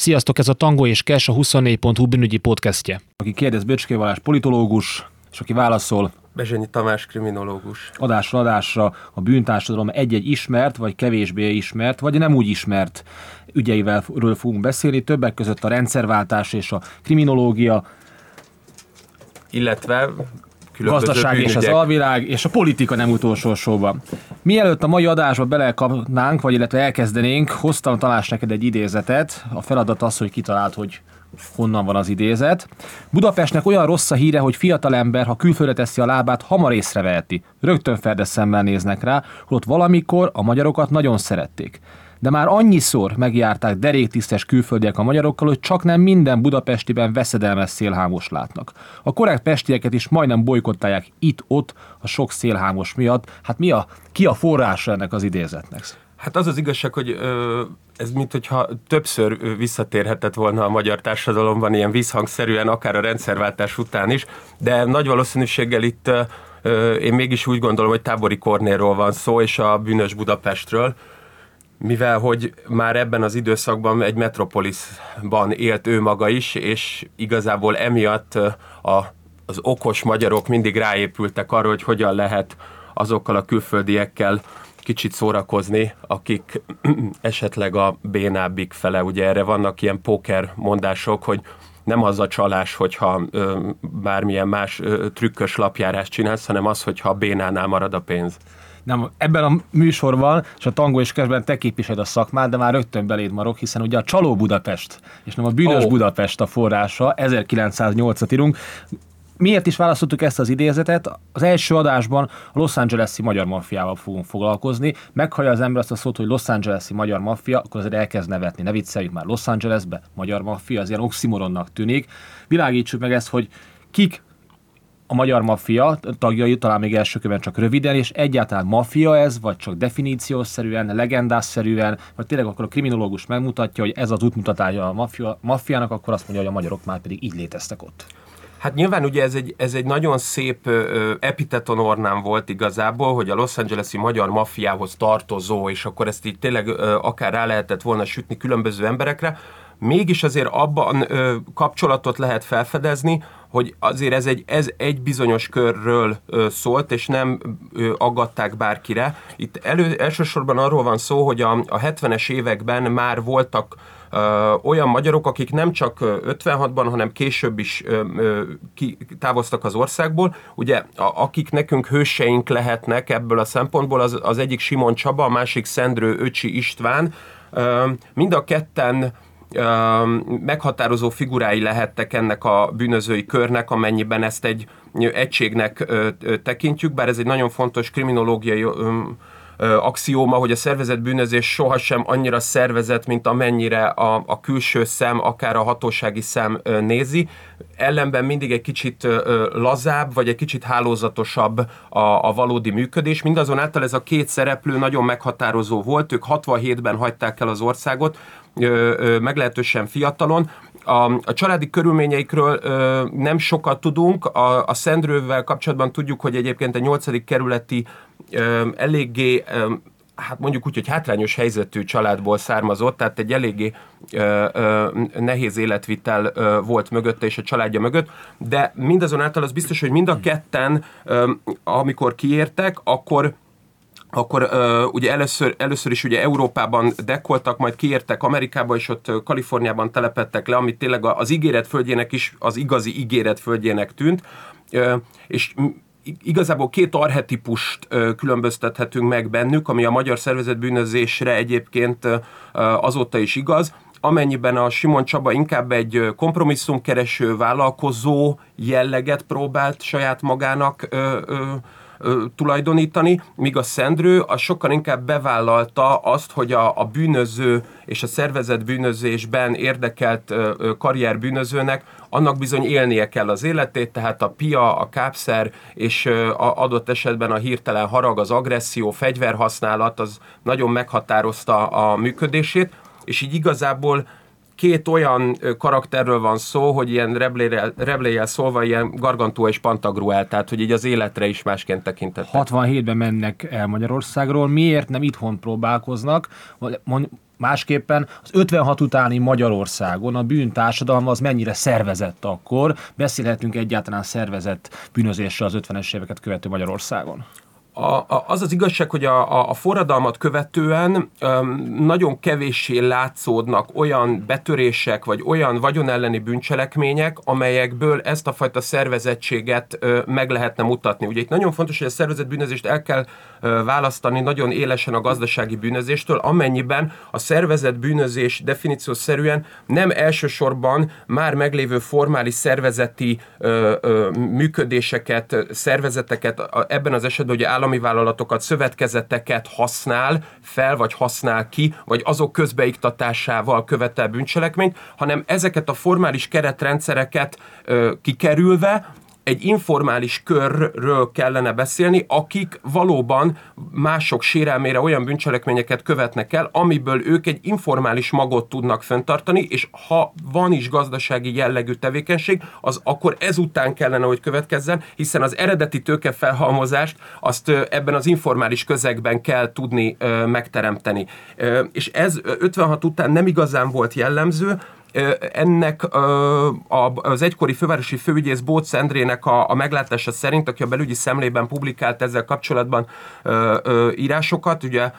Sziasztok, ez a Tango és Kes, a 24.hu bűnügyi podcastje. Aki kérdez Böcské Valás politológus, és aki válaszol Bezsenyi Tamás kriminológus. adásra adásra a bűntársadalom egy-egy ismert, vagy kevésbé ismert, vagy nem úgy ismert ügyeivel fogunk beszélni, többek között a rendszerváltás és a kriminológia, Illetve gazdaság és az bűnügyek. alvilág, és a politika nem utolsó sorban. Mielőtt a mai adásba belekapnánk, vagy illetve elkezdenénk, hoztam Tamás neked egy idézetet. A feladat az, hogy kitalált, hogy honnan van az idézet. Budapestnek olyan rossz a híre, hogy fiatalember, ha külföldre teszi a lábát, hamar észreveheti. Rögtön ferdes szemmel néznek rá, holott valamikor a magyarokat nagyon szerették. De már annyiszor megjárták deréktisztes külföldiek a magyarokkal, hogy csak nem minden budapestiben veszedelmes szélhámos látnak. A korrekt pestieket is majdnem bolykottálják itt-ott a sok szélhámos miatt. Hát mi a, ki a forrása ennek az idézetnek? Hát az az igazság, hogy ö, ez mint hogyha többször visszatérhetett volna a magyar társadalomban ilyen vízhangszerűen, akár a rendszerváltás után is, de nagy valószínűséggel itt ö, én mégis úgy gondolom, hogy tábori Kornélról van szó, és a bűnös Budapestről, mivel hogy már ebben az időszakban egy metropolisban élt ő maga is, és igazából emiatt a, az okos magyarok mindig ráépültek arra, hogy hogyan lehet azokkal a külföldiekkel kicsit szórakozni, akik esetleg a bénábbik fele, ugye erre vannak ilyen póker mondások, hogy nem az a csalás, hogyha ö, bármilyen más ö, trükkös lapjárást csinálsz, hanem az, hogyha a bénánál marad a pénz. Nem, ebben a műsorban, és a tangó és közben te képviseled a szakmát, de már rögtön beléd marok, hiszen ugye a Csaló Budapest, és nem a Bűnös Ó. Budapest a forrása, 1908-at írunk. Miért is választottuk ezt az idézetet? Az első adásban a Los Angeles-i magyar maffiával fogunk foglalkozni. Meghallja az ember azt a szót, hogy Los Angeles-i magyar maffia, akkor azért elkezd nevetni. Ne vicceljük már Los Angelesbe, magyar maffia, az ilyen oximoronnak tűnik. Világítsuk meg ezt, hogy kik a magyar maffia tagjai, talán még első körben csak röviden, és egyáltalán maffia ez, vagy csak definíciószerűen, legendásszerűen, vagy tényleg akkor a kriminológus megmutatja, hogy ez az útmutatása a maffia, maffiának, akkor azt mondja, hogy a magyarok már pedig így léteztek ott. Hát nyilván ugye ez egy, ez egy nagyon szép ö, volt igazából, hogy a Los Angeles-i magyar maffiához tartozó, és akkor ezt így tényleg ö, akár rá lehetett volna sütni különböző emberekre, mégis azért abban ö, kapcsolatot lehet felfedezni, hogy azért ez egy, ez egy bizonyos körről ö, szólt, és nem ö, aggatták bárkire. Itt elő, elsősorban arról van szó, hogy a, a 70-es években már voltak ö, olyan magyarok, akik nem csak ö, 56-ban, hanem később is ö, ö, ki, távoztak az országból. Ugye, a, akik nekünk hőseink lehetnek ebből a szempontból, az, az egyik Simon Csaba, a másik Szendrő Öcsi István. Ö, mind a ketten meghatározó figurái lehettek ennek a bűnözői körnek, amennyiben ezt egy egységnek tekintjük, bár ez egy nagyon fontos kriminológiai axióma, hogy a szervezett bűnözés sohasem annyira szervezett, mint amennyire a, a külső szem, akár a hatósági szem nézi. Ellenben mindig egy kicsit lazább, vagy egy kicsit hálózatosabb a, a valódi működés. Mindazonáltal ez a két szereplő nagyon meghatározó volt. Ők 67-ben hagyták el az országot, meglehetősen fiatalon. A, a családi körülményeikről ö, nem sokat tudunk. A, a Szendrővel kapcsolatban tudjuk, hogy egyébként a 8. kerületi ö, eléggé ö, hát mondjuk úgy, hogy hátrányos helyzetű családból származott, tehát egy eléggé ö, ö, nehéz életvitel ö, volt mögötte és a családja mögött, de mindazonáltal az biztos, hogy mind a ketten, ö, amikor kiértek, akkor akkor ö, ugye először, először is ugye Európában dekoltak, majd kiértek Amerikába, és ott Kaliforniában telepettek le, ami tényleg az ígéret földjének is az igazi ígéret földjének tűnt, ö, és igazából két arhetipust különböztethetünk meg bennük, ami a magyar szervezetbűnözésre egyébként azóta is igaz, amennyiben a Simon Csaba inkább egy kompromisszumkereső vállalkozó jelleget próbált saját magának ö, ö, tulajdonítani, míg a Szendrő az sokkal inkább bevállalta azt, hogy a, a bűnöző és a szervezett bűnözésben érdekelt ö, ö, karrierbűnözőnek annak bizony élnie kell az életét, tehát a pia, a kápszer és ö, a adott esetben a hirtelen harag, az agresszió, fegyverhasználat az nagyon meghatározta a működését, és így igazából két olyan karakterről van szó, hogy ilyen rebléjel, szólva ilyen gargantúa és pantagruel, tehát hogy így az életre is másként tekintettek. 67-ben mennek el Magyarországról, miért nem itthon próbálkoznak? Másképpen az 56 utáni Magyarországon a bűntársadalma az mennyire szervezett akkor, beszélhetünk egyáltalán szervezett bűnözésről az 50-es éveket követő Magyarországon? A, a, az az igazság, hogy a, a, forradalmat követően öm, nagyon kevéssé látszódnak olyan betörések, vagy olyan vagyonelleni bűncselekmények, amelyekből ezt a fajta szervezettséget ö, meg lehetne mutatni. Ugye itt nagyon fontos, hogy a szervezett bűnözést el kell ö, választani nagyon élesen a gazdasági bűnözéstől, amennyiben a szervezett bűnözés definíciószerűen nem elsősorban már meglévő formális szervezeti ö, ö, működéseket, szervezeteket, ebben az esetben ugye állami vállalatokat, szövetkezeteket használ fel, vagy használ ki, vagy azok közbeiktatásával követel bűncselekményt, hanem ezeket a formális keretrendszereket ö, kikerülve egy informális körről kellene beszélni, akik valóban mások sérelmére olyan bűncselekményeket követnek el, amiből ők egy informális magot tudnak fenntartani, és ha van is gazdasági jellegű tevékenység, az akkor ezután kellene, hogy következzen, hiszen az eredeti tőkefelhalmozást azt ebben az informális közegben kell tudni megteremteni. És ez 56 után nem igazán volt jellemző, ennek az egykori fővárosi főügyész Bóc Endrének a, a meglátása szerint, aki a belügyi szemlében publikált ezzel kapcsolatban írásokat, ugye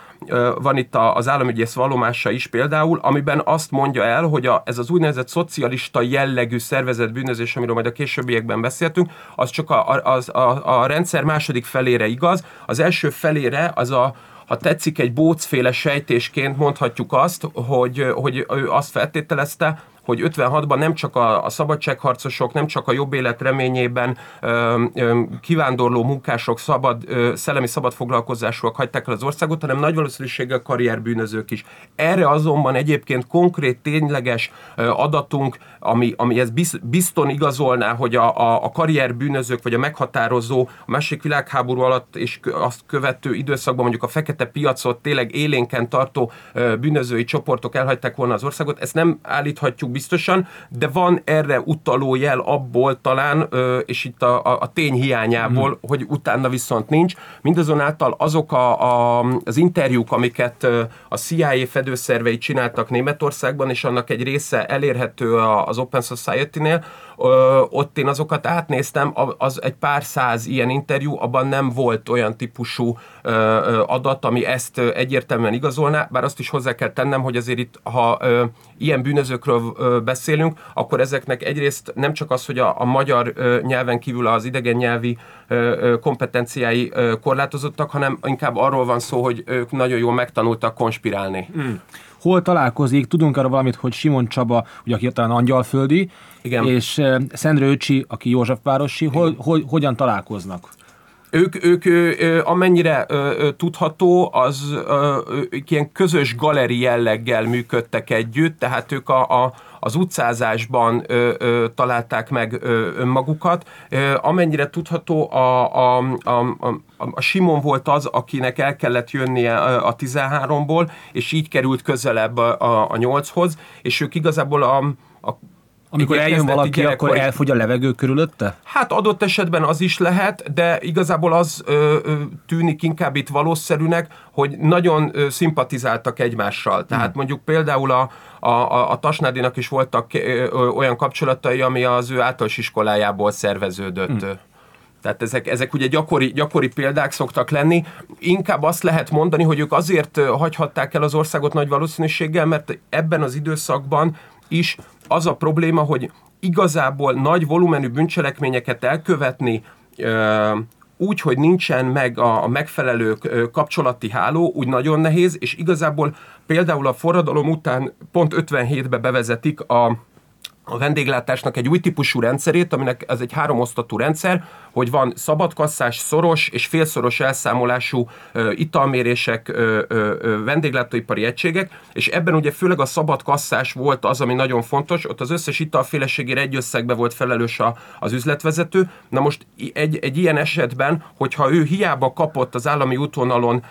van itt az államügyész vallomása is például, amiben azt mondja el, hogy a, ez az úgynevezett szocialista jellegű szervezet bűnözés, amiről majd a későbbiekben beszéltünk, az csak a, a, a, a rendszer második felére igaz, az első felére az a ha tetszik, egy bócféle sejtésként mondhatjuk azt, hogy, hogy ő azt feltételezte, hogy 56-ban nem csak a, a szabadságharcosok, nem csak a jobb élet reményében ö, ö, kivándorló munkások, szabad, ö, szellemi szabadfoglalkozásúak hagyták el az országot, hanem nagy valószínűséggel karrierbűnözők is. Erre azonban egyébként konkrét, tényleges ö, adatunk, ami, ami ez bizton igazolná, hogy a, a, a karrierbűnözők, vagy a meghatározó a másik világháború alatt és azt követő időszakban mondjuk a fekete piacot tényleg élénken tartó ö, bűnözői csoportok elhagyták volna az országot, ezt nem állíthatjuk biztosan, de van erre utaló jel abból talán, és itt a, a, a tény hiányából, hmm. hogy utána viszont nincs. Mindazonáltal azok a, a, az interjúk, amiket a CIA fedőszervei csináltak Németországban, és annak egy része elérhető az Open Society-nél, ott én azokat átnéztem, az egy pár száz ilyen interjú, abban nem volt olyan típusú adat, ami ezt egyértelműen igazolná, bár azt is hozzá kell tennem, hogy azért itt, ha ilyen bűnözőkről beszélünk, akkor ezeknek egyrészt nem csak az, hogy a, a magyar nyelven kívül az idegen nyelvi kompetenciái korlátozottak, hanem inkább arról van szó, hogy ők nagyon jól megtanultak konspirálni. Hmm hol találkozik, tudunk arra valamit, hogy Simon Csaba, ugye aki talán angyalföldi, Igen. és Szendre Öcsi, aki Józsefvárosi, hol, hol, hogyan találkoznak? Ők, ők amennyire tudható, az ilyen közös galeri jelleggel működtek együtt, tehát ők a, a az utcázásban ö, ö, találták meg ö, önmagukat. Ö, amennyire tudható, a, a, a, a, a Simon volt az, akinek el kellett jönnie a 13-ból, és így került közelebb a, a, a 8-hoz, és ők igazából a, a amikor eljön valaki, akkor elfogy a levegő körülötte? Hát adott esetben az is lehet, de igazából az ö, ö, tűnik inkább itt valószerűnek, hogy nagyon ö, szimpatizáltak egymással. Tehát hmm. mondjuk például a, a, a, a Tasnádinak is voltak ö, ö, olyan kapcsolatai, ami az ő általános iskolájából szerveződött. Hmm. Tehát ezek, ezek ugye gyakori, gyakori példák szoktak lenni. Inkább azt lehet mondani, hogy ők azért hagyhatták el az országot nagy valószínűséggel, mert ebben az időszakban is az a probléma, hogy igazából nagy volumenű bűncselekményeket elkövetni úgy, hogy nincsen meg a, megfelelő kapcsolati háló, úgy nagyon nehéz, és igazából például a forradalom után pont 57-be bevezetik a a vendéglátásnak egy új típusú rendszerét, aminek ez egy háromosztatú rendszer, hogy van szabadkasszás, szoros és félszoros elszámolású ö, italmérések, ö, ö, vendéglátóipari egységek, és ebben ugye főleg a szabadkasszás volt az, ami nagyon fontos, ott az összes italféleségére egy összegbe volt felelős a, az üzletvezető. Na most egy, egy ilyen esetben, hogyha ő hiába kapott az állami útvonalon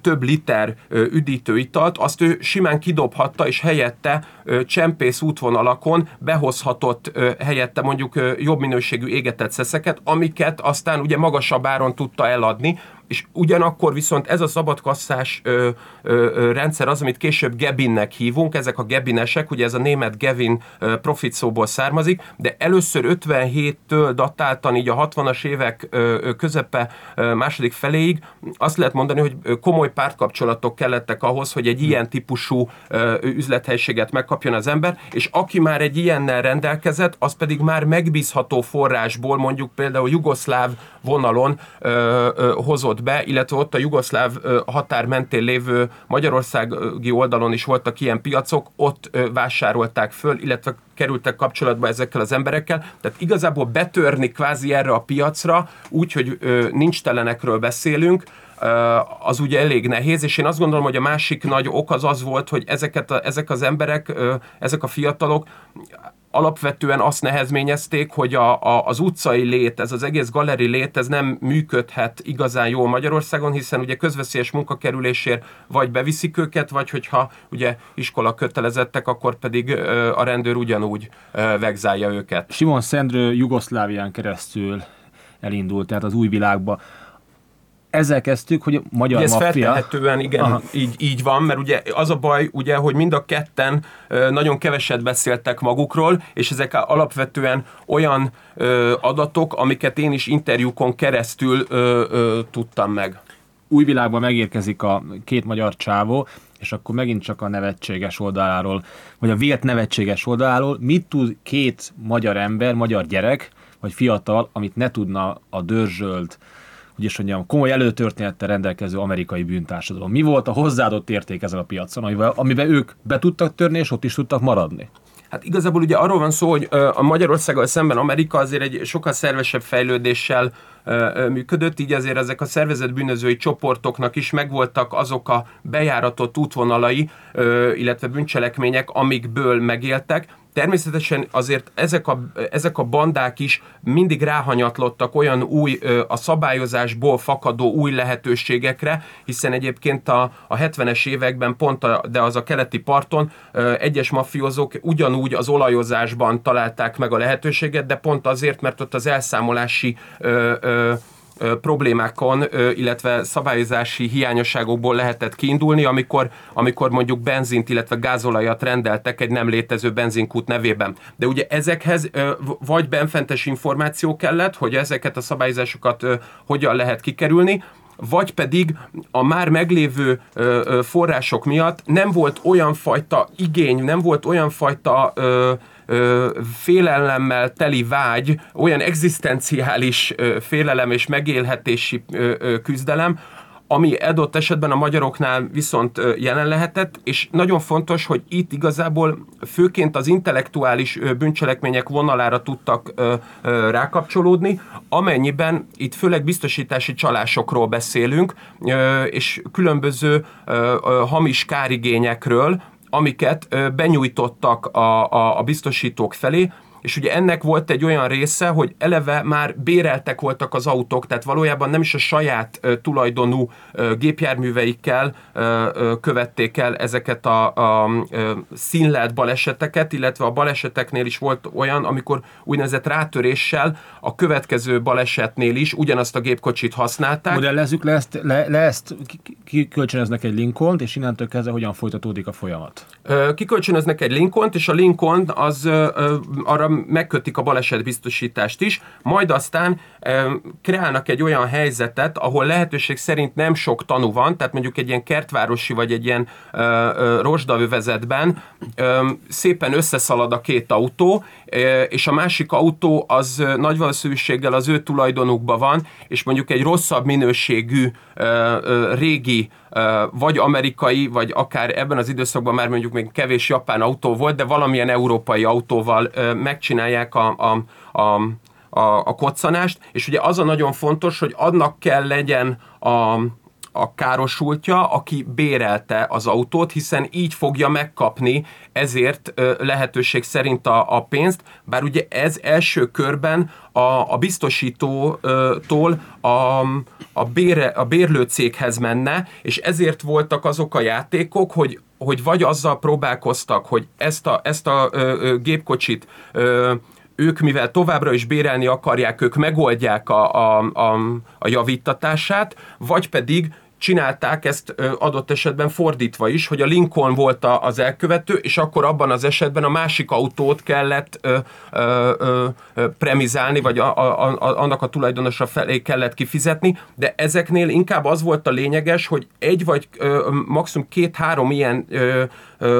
több liter üdítő italt, azt ő simán kidobhatta, és helyette csempész útvonalakon behozhatott helyette mondjuk jobb minőségű égetett szeszeket, amiket aztán ugye magasabb áron tudta eladni, és ugyanakkor viszont ez a szabadkasszás ö, ö, ö, rendszer az, amit később Gebinnek hívunk, ezek a Gebinesek, ugye ez a német Gevin ö, profit szóból származik, de először 57-től datáltan így a 60-as évek ö, közepe második feléig azt lehet mondani, hogy komoly pártkapcsolatok kellettek ahhoz, hogy egy ilyen típusú ö, üzlethelységet megkapjon az ember, és aki már egy ilyennel rendelkezett, az pedig már megbízható forrásból, mondjuk például jugoszláv vonalon ö, ö, hozott be, illetve ott a jugoszláv határ mentén lévő magyarországi oldalon is voltak ilyen piacok, ott vásárolták föl, illetve kerültek kapcsolatba ezekkel az emberekkel. Tehát igazából betörni kvázi erre a piacra, úgy, hogy nincs telenekről beszélünk, az ugye elég nehéz, és én azt gondolom, hogy a másik nagy ok az az volt, hogy ezeket a, ezek az emberek, ezek a fiatalok alapvetően azt nehezményezték, hogy a, a, az utcai lét, ez az egész galeri lét, ez nem működhet igazán jól Magyarországon, hiszen ugye közveszélyes munkakerülésért vagy beviszik őket, vagy hogyha ugye iskola kötelezettek, akkor pedig ö, a rendőr ugyanúgy ö, vegzálja őket. Simon Szendrő Jugoszlávián keresztül elindult, tehát az új világba ezzel kezdtük, hogy a magyar ugye ez maffia... feltehetően, igen, így, így van, mert ugye az a baj, ugye, hogy mind a ketten nagyon keveset beszéltek magukról, és ezek alapvetően olyan ö, adatok, amiket én is interjúkon keresztül ö, ö, tudtam meg. Új világban megérkezik a két magyar csávó, és akkor megint csak a nevetséges oldaláról, vagy a vélt nevetséges oldaláról, mit tud két magyar ember, magyar gyerek, vagy fiatal, amit ne tudna a dörzsölt, hogy is mondjam, komoly előtörténettel rendelkező amerikai bűntársadalom. Mi volt a hozzáadott érték ezen a piacon, amivel, amiben ők be tudtak törni, és ott is tudtak maradni? Hát igazából ugye arról van szó, hogy a Magyarországgal szemben Amerika azért egy sokkal szervesebb fejlődéssel működött, így azért ezek a szervezett bűnözői csoportoknak is megvoltak azok a bejáratott útvonalai, illetve bűncselekmények, amikből megéltek, Természetesen azért ezek a, ezek a bandák is mindig ráhanyatlottak olyan új, a szabályozásból fakadó új lehetőségekre, hiszen egyébként a, a 70-es években pont, a, de az a keleti parton egyes mafiózók ugyanúgy az olajozásban találták meg a lehetőséget, de pont azért, mert ott az elszámolási ö, ö, problémákon, illetve szabályozási hiányosságokból lehetett kiindulni, amikor, amikor mondjuk benzint, illetve gázolajat rendeltek egy nem létező benzinkút nevében. De ugye ezekhez vagy benfentes információ kellett, hogy ezeket a szabályozásokat hogyan lehet kikerülni, vagy pedig a már meglévő források miatt nem volt olyan fajta igény, nem volt olyan fajta félelemmel teli vágy, olyan egzisztenciális félelem és megélhetési küzdelem, ami adott esetben a magyaroknál viszont jelen lehetett, és nagyon fontos, hogy itt igazából főként az intellektuális bűncselekmények vonalára tudtak rákapcsolódni, amennyiben itt főleg biztosítási csalásokról beszélünk, és különböző hamis kárigényekről, amiket benyújtottak a, a, a biztosítók felé, és ugye ennek volt egy olyan része, hogy eleve már béreltek voltak az autók, tehát valójában nem is a saját ö, tulajdonú ö, gépjárműveikkel ö, ö, követték el ezeket a, a ö, színlelt baleseteket, illetve a baleseteknél is volt olyan, amikor úgynevezett rátöréssel a következő balesetnél is ugyanazt a gépkocsit használták. Modellezzük le ezt, le, le ezt kikölcsönöznek egy Lincoln-t, és innentől kezdve hogyan folytatódik a folyamat? Kikölcsönöznek egy Lincoln-t, és a Lincoln az ö, arra megkötik a balesetbiztosítást is, majd aztán kreálnak egy olyan helyzetet, ahol lehetőség szerint nem sok tanú van, tehát mondjuk egy ilyen kertvárosi vagy egy ilyen rozsdaövezetben szépen összeszalad a két autó, és a másik autó az nagy valószínűséggel az ő tulajdonukban van, és mondjuk egy rosszabb minőségű régi vagy amerikai, vagy akár ebben az időszakban már mondjuk még kevés japán autó volt, de valamilyen európai autóval megcsinálják a, a, a a, a koccanást, és ugye az a nagyon fontos, hogy annak kell legyen a, a károsultja, aki bérelte az autót, hiszen így fogja megkapni ezért lehetőség szerint a, a pénzt, bár ugye ez első körben a, a biztosítótól a, a, bére, a bérlőcéghez menne, és ezért voltak azok a játékok, hogy hogy vagy azzal próbálkoztak, hogy ezt a, ezt a ö, ö, gépkocsit ö, ők, mivel továbbra is bérelni akarják, ők megoldják a, a, a, a javítatását, vagy pedig csinálták ezt adott esetben fordítva is, hogy a Lincoln volt az elkövető, és akkor abban az esetben a másik autót kellett ö, ö, ö, premizálni, vagy a, a, a, annak a tulajdonosa felé kellett kifizetni, de ezeknél inkább az volt a lényeges, hogy egy vagy ö, maximum két-három ilyen ö,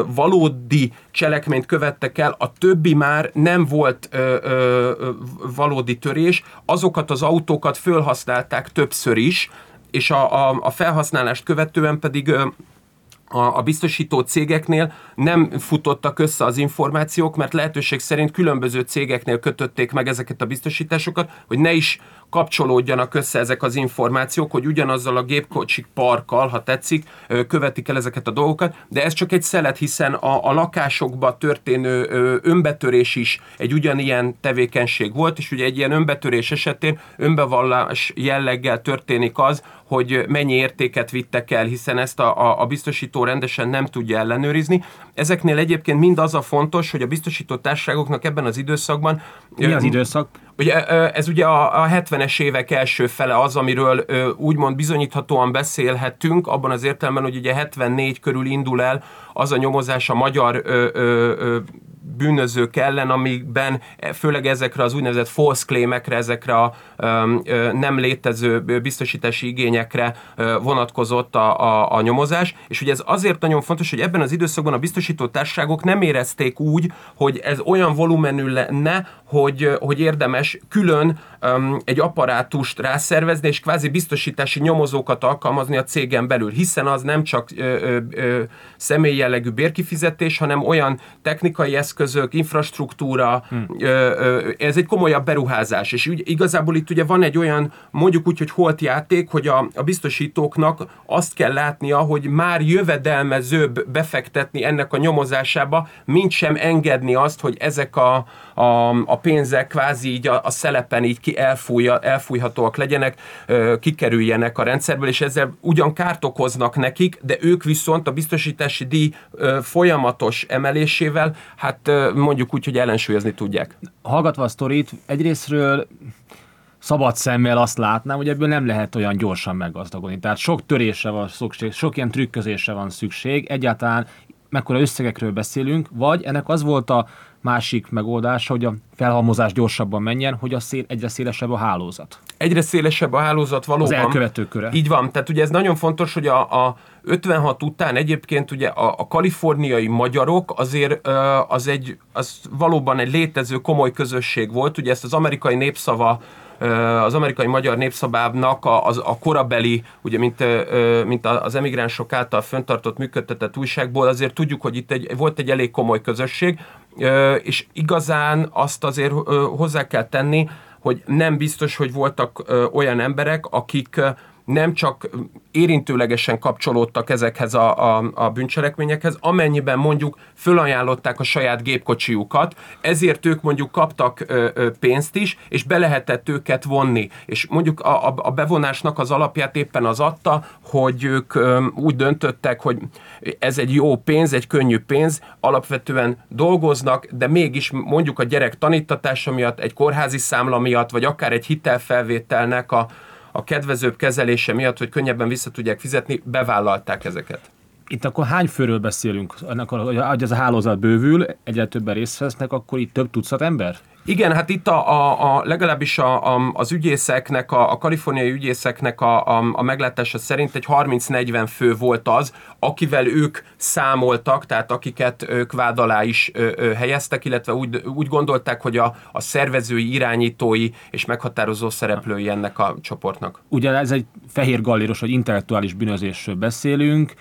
valódi cselekményt követtek el, a többi már nem volt ö, ö, valódi törés, azokat az autókat fölhasználták többször is, és a, a, a felhasználást követően pedig a, a biztosító cégeknél nem futottak össze az információk, mert lehetőség szerint különböző cégeknél kötötték meg ezeket a biztosításokat, hogy ne is kapcsolódjanak össze ezek az információk, hogy ugyanazzal a gépkocsik parkkal, ha tetszik, követik el ezeket a dolgokat, de ez csak egy szelet, hiszen a, a lakásokba történő önbetörés is egy ugyanilyen tevékenység volt, és ugye egy ilyen önbetörés esetén önbevallás jelleggel történik az, hogy mennyi értéket vittek el, hiszen ezt a, a, a biztosító rendesen nem tudja ellenőrizni. Ezeknél egyébként mind az a fontos, hogy a biztosító társaságoknak ebben az időszakban... Mi az időszak? Ugye ez ugye a, a 70-es évek első fele az, amiről úgymond bizonyíthatóan beszélhetünk, abban az értelemben, hogy ugye 74 körül indul el az a nyomozás a magyar ö, ö, ö, bűnözők ellen, amikben főleg ezekre az úgynevezett false claimekre, ezekre a nem létező biztosítási igényekre vonatkozott a, a, a nyomozás, és ugye ez azért nagyon fontos, hogy ebben az időszakban a biztosító társaságok nem érezték úgy, hogy ez olyan volumenű lenne, hogy, hogy érdemes külön um, egy apparátust rászervezni, és kvázi biztosítási nyomozókat alkalmazni a cégen belül, hiszen az nem csak ö, ö, személy jellegű bérkifizetés, hanem olyan technikai eszközök, infrastruktúra, hmm. ez egy komolyabb beruházás, és úgy, igazából itt ugye van egy olyan, mondjuk úgy, hogy holt játék, hogy a, a biztosítóknak azt kell látnia, hogy már jövedelmezőbb befektetni ennek a nyomozásába, mint sem engedni azt, hogy ezek a, a, a pénzek kvázi így a, a szelepen így ki elfújja, elfújhatóak legyenek, kikerüljenek a rendszerből, és ezzel ugyan kárt okoznak nekik, de ők viszont a biztosítási díj folyamatos emelésével, hát mondjuk úgy, hogy ellensúlyozni tudják. Hallgatva a sztorit, egyrésztről szabad szemmel azt látnám, hogy ebből nem lehet olyan gyorsan meggazdagodni. Tehát sok törésre van szükség, sok ilyen trükközésre van szükség, egyáltalán mekkora összegekről beszélünk, vagy ennek az volt a másik megoldása, hogy a felhalmozás gyorsabban menjen, hogy a szél, egyre szélesebb a hálózat. Egyre szélesebb a hálózat valóban. Az elkövető köre. Így van, tehát ugye ez nagyon fontos, hogy a, a 56 után egyébként ugye a, a kaliforniai magyarok azért az egy, az valóban egy létező komoly közösség volt, ugye ezt az amerikai népszava az amerikai magyar népszabábnak a, az, a korabeli, ugye mint, mint az emigránsok által föntartott, működtetett újságból, azért tudjuk, hogy itt egy, volt egy elég komoly közösség, és igazán azt azért hozzá kell tenni, hogy nem biztos, hogy voltak olyan emberek, akik nem csak érintőlegesen kapcsolódtak ezekhez a, a, a bűncselekményekhez, amennyiben mondjuk fölajánlották a saját gépkocsiukat, ezért ők mondjuk kaptak ö, ö, pénzt is, és be lehetett őket vonni. És mondjuk a, a, a bevonásnak az alapját éppen az adta, hogy ők ö, úgy döntöttek, hogy ez egy jó pénz, egy könnyű pénz, alapvetően dolgoznak, de mégis mondjuk a gyerek tanítatása miatt, egy kórházi számla miatt, vagy akár egy hitelfelvételnek a, a kedvezőbb kezelése miatt, hogy könnyebben vissza tudják fizetni, bevállalták ezeket. Itt akkor hány főről beszélünk? Ennek, hogy ez a hálózat bővül, egyre többen részt vesznek, akkor itt több tucat ember? Igen, hát itt a, a, a legalábbis a, a, az ügyészeknek, a, a kaliforniai ügyészeknek a, a, a meglátása szerint egy 30-40 fő volt az, akivel ők számoltak, tehát akiket ők vád alá is ö, ö, helyeztek, illetve úgy, úgy gondolták, hogy a, a szervezői, irányítói és meghatározó szereplői ennek a csoportnak. Ugye ez egy fehér galléros, vagy intellektuális bűnözésről beszélünk,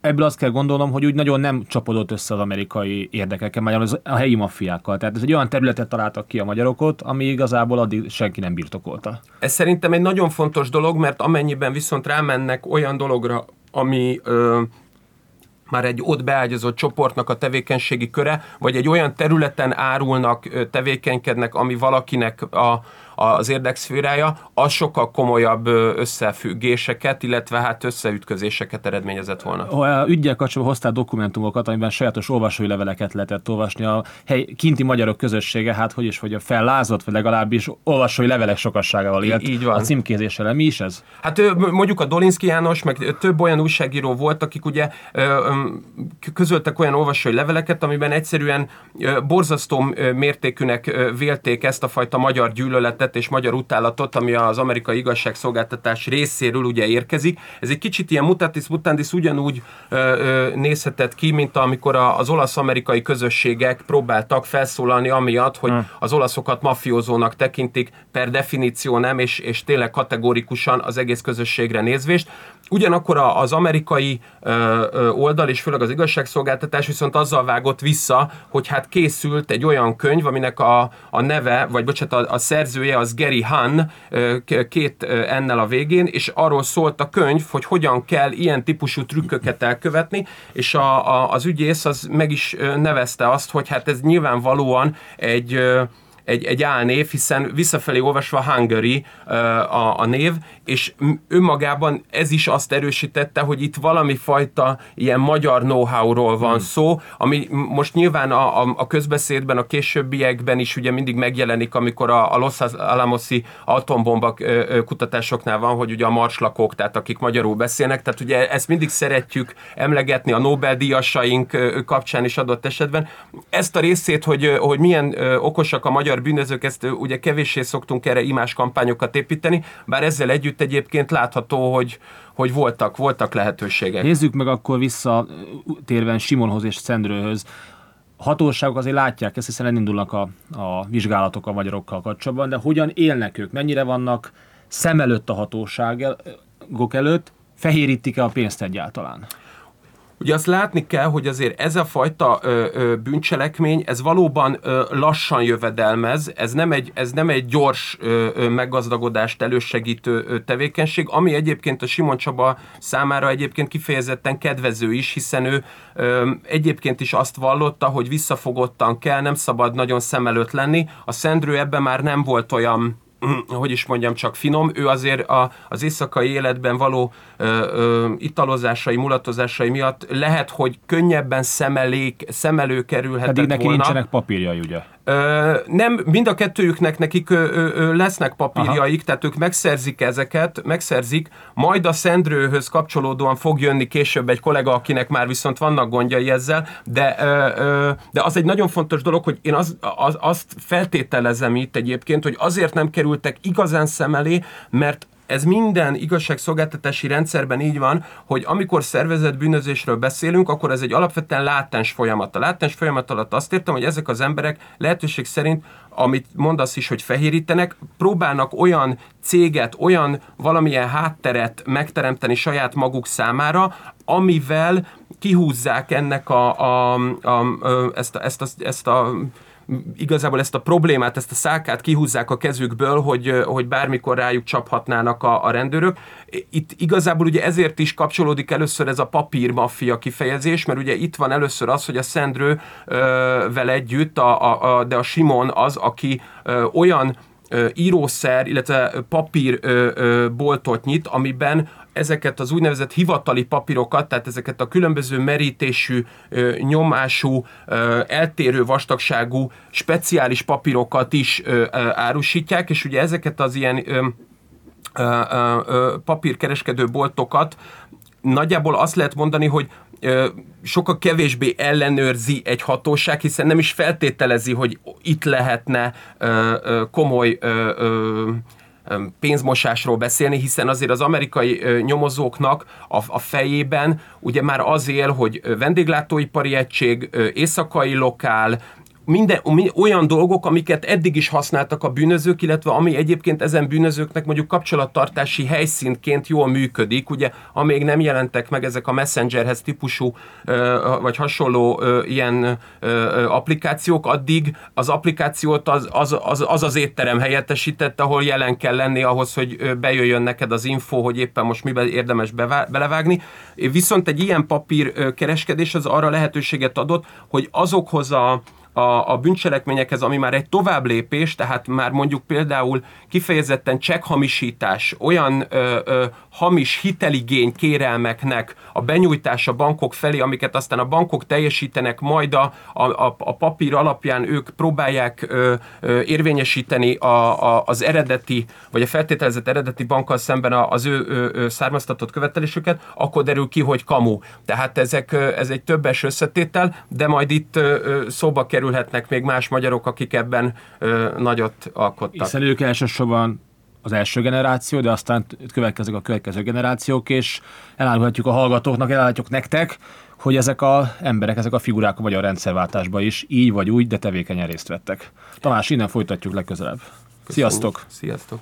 ebből azt kell gondolnom, hogy úgy nagyon nem csapodott össze az amerikai érdekekkel, magyar a helyi maffiákkal. Tehát ez egy olyan területet találtak ki a magyarokot, ami igazából addig senki nem birtokolta. Ez szerintem egy nagyon fontos dolog, mert amennyiben viszont rámennek olyan dologra, ami ö, már egy ott beágyazott csoportnak a tevékenységi köre, vagy egy olyan területen árulnak, tevékenykednek, ami valakinek a az érdekszférája, az sokkal komolyabb összefüggéseket, illetve hát összeütközéseket eredményezett volna. A ügyel kapcsolatban hoztál dokumentumokat, amiben sajátos olvasói leveleket lehetett olvasni. A hely, kinti magyarok közössége, hát hogy is, hogy a fellázott, vagy legalábbis olvasói levelek sokasságával élt. Így van. A címkézéssel. Mi is ez? Hát mondjuk a Dolinszki János, meg több olyan újságíró volt, akik ugye közöltek olyan olvasói leveleket, amiben egyszerűen borzasztó mértékűnek vélték ezt a fajta magyar gyűlöletet és magyar utálatot, ami az amerikai igazságszolgáltatás részéről ugye érkezik. Ez egy kicsit ilyen mutatis mutandis ugyanúgy nézhetett ki, mint amikor az olasz-amerikai közösségek próbáltak felszólalni amiatt, hogy hmm. az olaszokat mafiózónak tekintik, per definíció nem, és, és tényleg kategórikusan az egész közösségre nézvést. Ugyanakkor az amerikai oldal, és főleg az igazságszolgáltatás viszont azzal vágott vissza, hogy hát készült egy olyan könyv, aminek a, a neve, vagy bocsánat, a, a szerzője az Gary Hahn, két ennel a végén, és arról szólt a könyv, hogy hogyan kell ilyen típusú trükköket elkövetni, és a, a, az ügyész az meg is nevezte azt, hogy hát ez nyilvánvalóan egy egy, egy álnév, hiszen visszafelé olvasva Hungary a, a név, és önmagában ez is azt erősítette, hogy itt valami fajta ilyen magyar know-how-ról van hmm. szó, ami most nyilván a, a, a közbeszédben, a későbbiekben is ugye mindig megjelenik, amikor a, a Los Alamosi atombomba kutatásoknál van, hogy ugye a marslakók, tehát akik magyarul beszélnek, tehát ugye ezt mindig szeretjük emlegetni a Nobel-díjasaink kapcsán is adott esetben. Ezt a részét, hogy, hogy milyen okosak a magyar bűnözők, ezt ugye kevéssé szoktunk erre imás kampányokat építeni, bár ezzel együtt egyébként látható, hogy, hogy voltak, voltak lehetőségek. Nézzük meg akkor vissza térven Simonhoz és Szendrőhöz. Hatóságok azért látják ezt, hiszen elindulnak a, a vizsgálatok a magyarokkal kapcsolatban, de hogyan élnek ők, mennyire vannak szem előtt a hatóságok előtt, fehérítik-e a pénzt egyáltalán? Ugye azt látni kell, hogy azért ez a fajta ö, ö, bűncselekmény, ez valóban ö, lassan jövedelmez, ez nem egy, ez nem egy gyors ö, ö, meggazdagodást elősegítő ö, tevékenység, ami egyébként a Simon Csaba számára egyébként kifejezetten kedvező is, hiszen ő ö, egyébként is azt vallotta, hogy visszafogottan kell, nem szabad nagyon szem előtt lenni. A Szendrő ebben már nem volt olyan hogy is mondjam, csak finom, ő azért a, az éjszakai életben való italozásai, mulatozásai miatt lehet, hogy könnyebben szemelék, szemelő kerülhetett Pedig neki volna. nincsenek papírjai, ugye? Ö, nem, mind a kettőjüknek nekik ö, ö, lesznek papírjaik, Aha. tehát ők megszerzik ezeket, megszerzik, majd a Szendrőhöz kapcsolódóan fog jönni később egy kollega, akinek már viszont vannak gondjai ezzel, de, ö, ö, de az egy nagyon fontos dolog, hogy én az, az, azt feltételezem itt egyébként, hogy azért nem kerültek igazán szem elé, mert ez minden igazságszolgáltatási rendszerben így van, hogy amikor szervezett bűnözésről beszélünk, akkor ez egy alapvetően látens folyamat. A látens folyamat alatt azt értem, hogy ezek az emberek lehetőség szerint amit mondasz is, hogy fehérítenek, próbálnak olyan céget, olyan valamilyen hátteret megteremteni saját maguk számára, amivel kihúzzák ennek a, a, a, ezt, a, ezt, a, ezt a igazából ezt a problémát, ezt a szákát kihúzzák a kezükből, hogy, hogy bármikor rájuk csaphatnának a, a rendőrök. Itt igazából ugye ezért is kapcsolódik először ez a papírmaffia kifejezés, mert ugye itt van először az, hogy a Szendrővel együtt, a, a, a, de a Simon az, aki olyan írószer, illetve papírboltot nyit, amiben ezeket az úgynevezett hivatali papírokat, tehát ezeket a különböző merítésű, nyomású, eltérő vastagságú, speciális papírokat is árusítják, és ugye ezeket az ilyen papírkereskedő boltokat nagyjából azt lehet mondani, hogy sokkal kevésbé ellenőrzi egy hatóság, hiszen nem is feltételezi, hogy itt lehetne komoly pénzmosásról beszélni, hiszen azért az amerikai nyomozóknak a, fejében ugye már az él, hogy vendéglátóipari egység, éjszakai lokál, minden, olyan dolgok, amiket eddig is használtak a bűnözők, illetve ami egyébként ezen bűnözőknek mondjuk kapcsolattartási helyszínként jól működik, ugye amíg nem jelentek meg ezek a messengerhez típusú vagy hasonló ilyen applikációk, addig az applikációt az az, az, az, az étterem helyettesített, ahol jelen kell lenni ahhoz, hogy bejöjjön neked az info, hogy éppen most miben érdemes belevágni. Viszont egy ilyen papír kereskedés az arra lehetőséget adott, hogy azokhoz a a, a bűncselekményekhez, ami már egy tovább lépés, tehát már mondjuk például kifejezetten csekhamisítás, olyan ö, ö, hamis hiteligény kérelmeknek a benyújtása bankok felé, amiket aztán a bankok teljesítenek, majd a, a, a papír alapján ők próbálják ö, ö, érvényesíteni a, a, az eredeti, vagy a feltételezett eredeti bankkal szemben az ő, ő, ő származtatott követelésüket, akkor derül ki, hogy kamu. Tehát ezek, ez egy többes összetétel, de majd itt szóba kerülhetnek még más magyarok, akik ebben nagyot alkottak. Hiszen ők elsősorban az első generáció, de aztán következnek a következő generációk, és elárulhatjuk a hallgatóknak, elárulhatjuk nektek, hogy ezek a emberek, ezek a figurák a magyar rendszerváltásban is így vagy úgy, de tevékenyen részt vettek. Tamás, innen folytatjuk legközelebb. Köszönjük. Sziasztok! Sziasztok!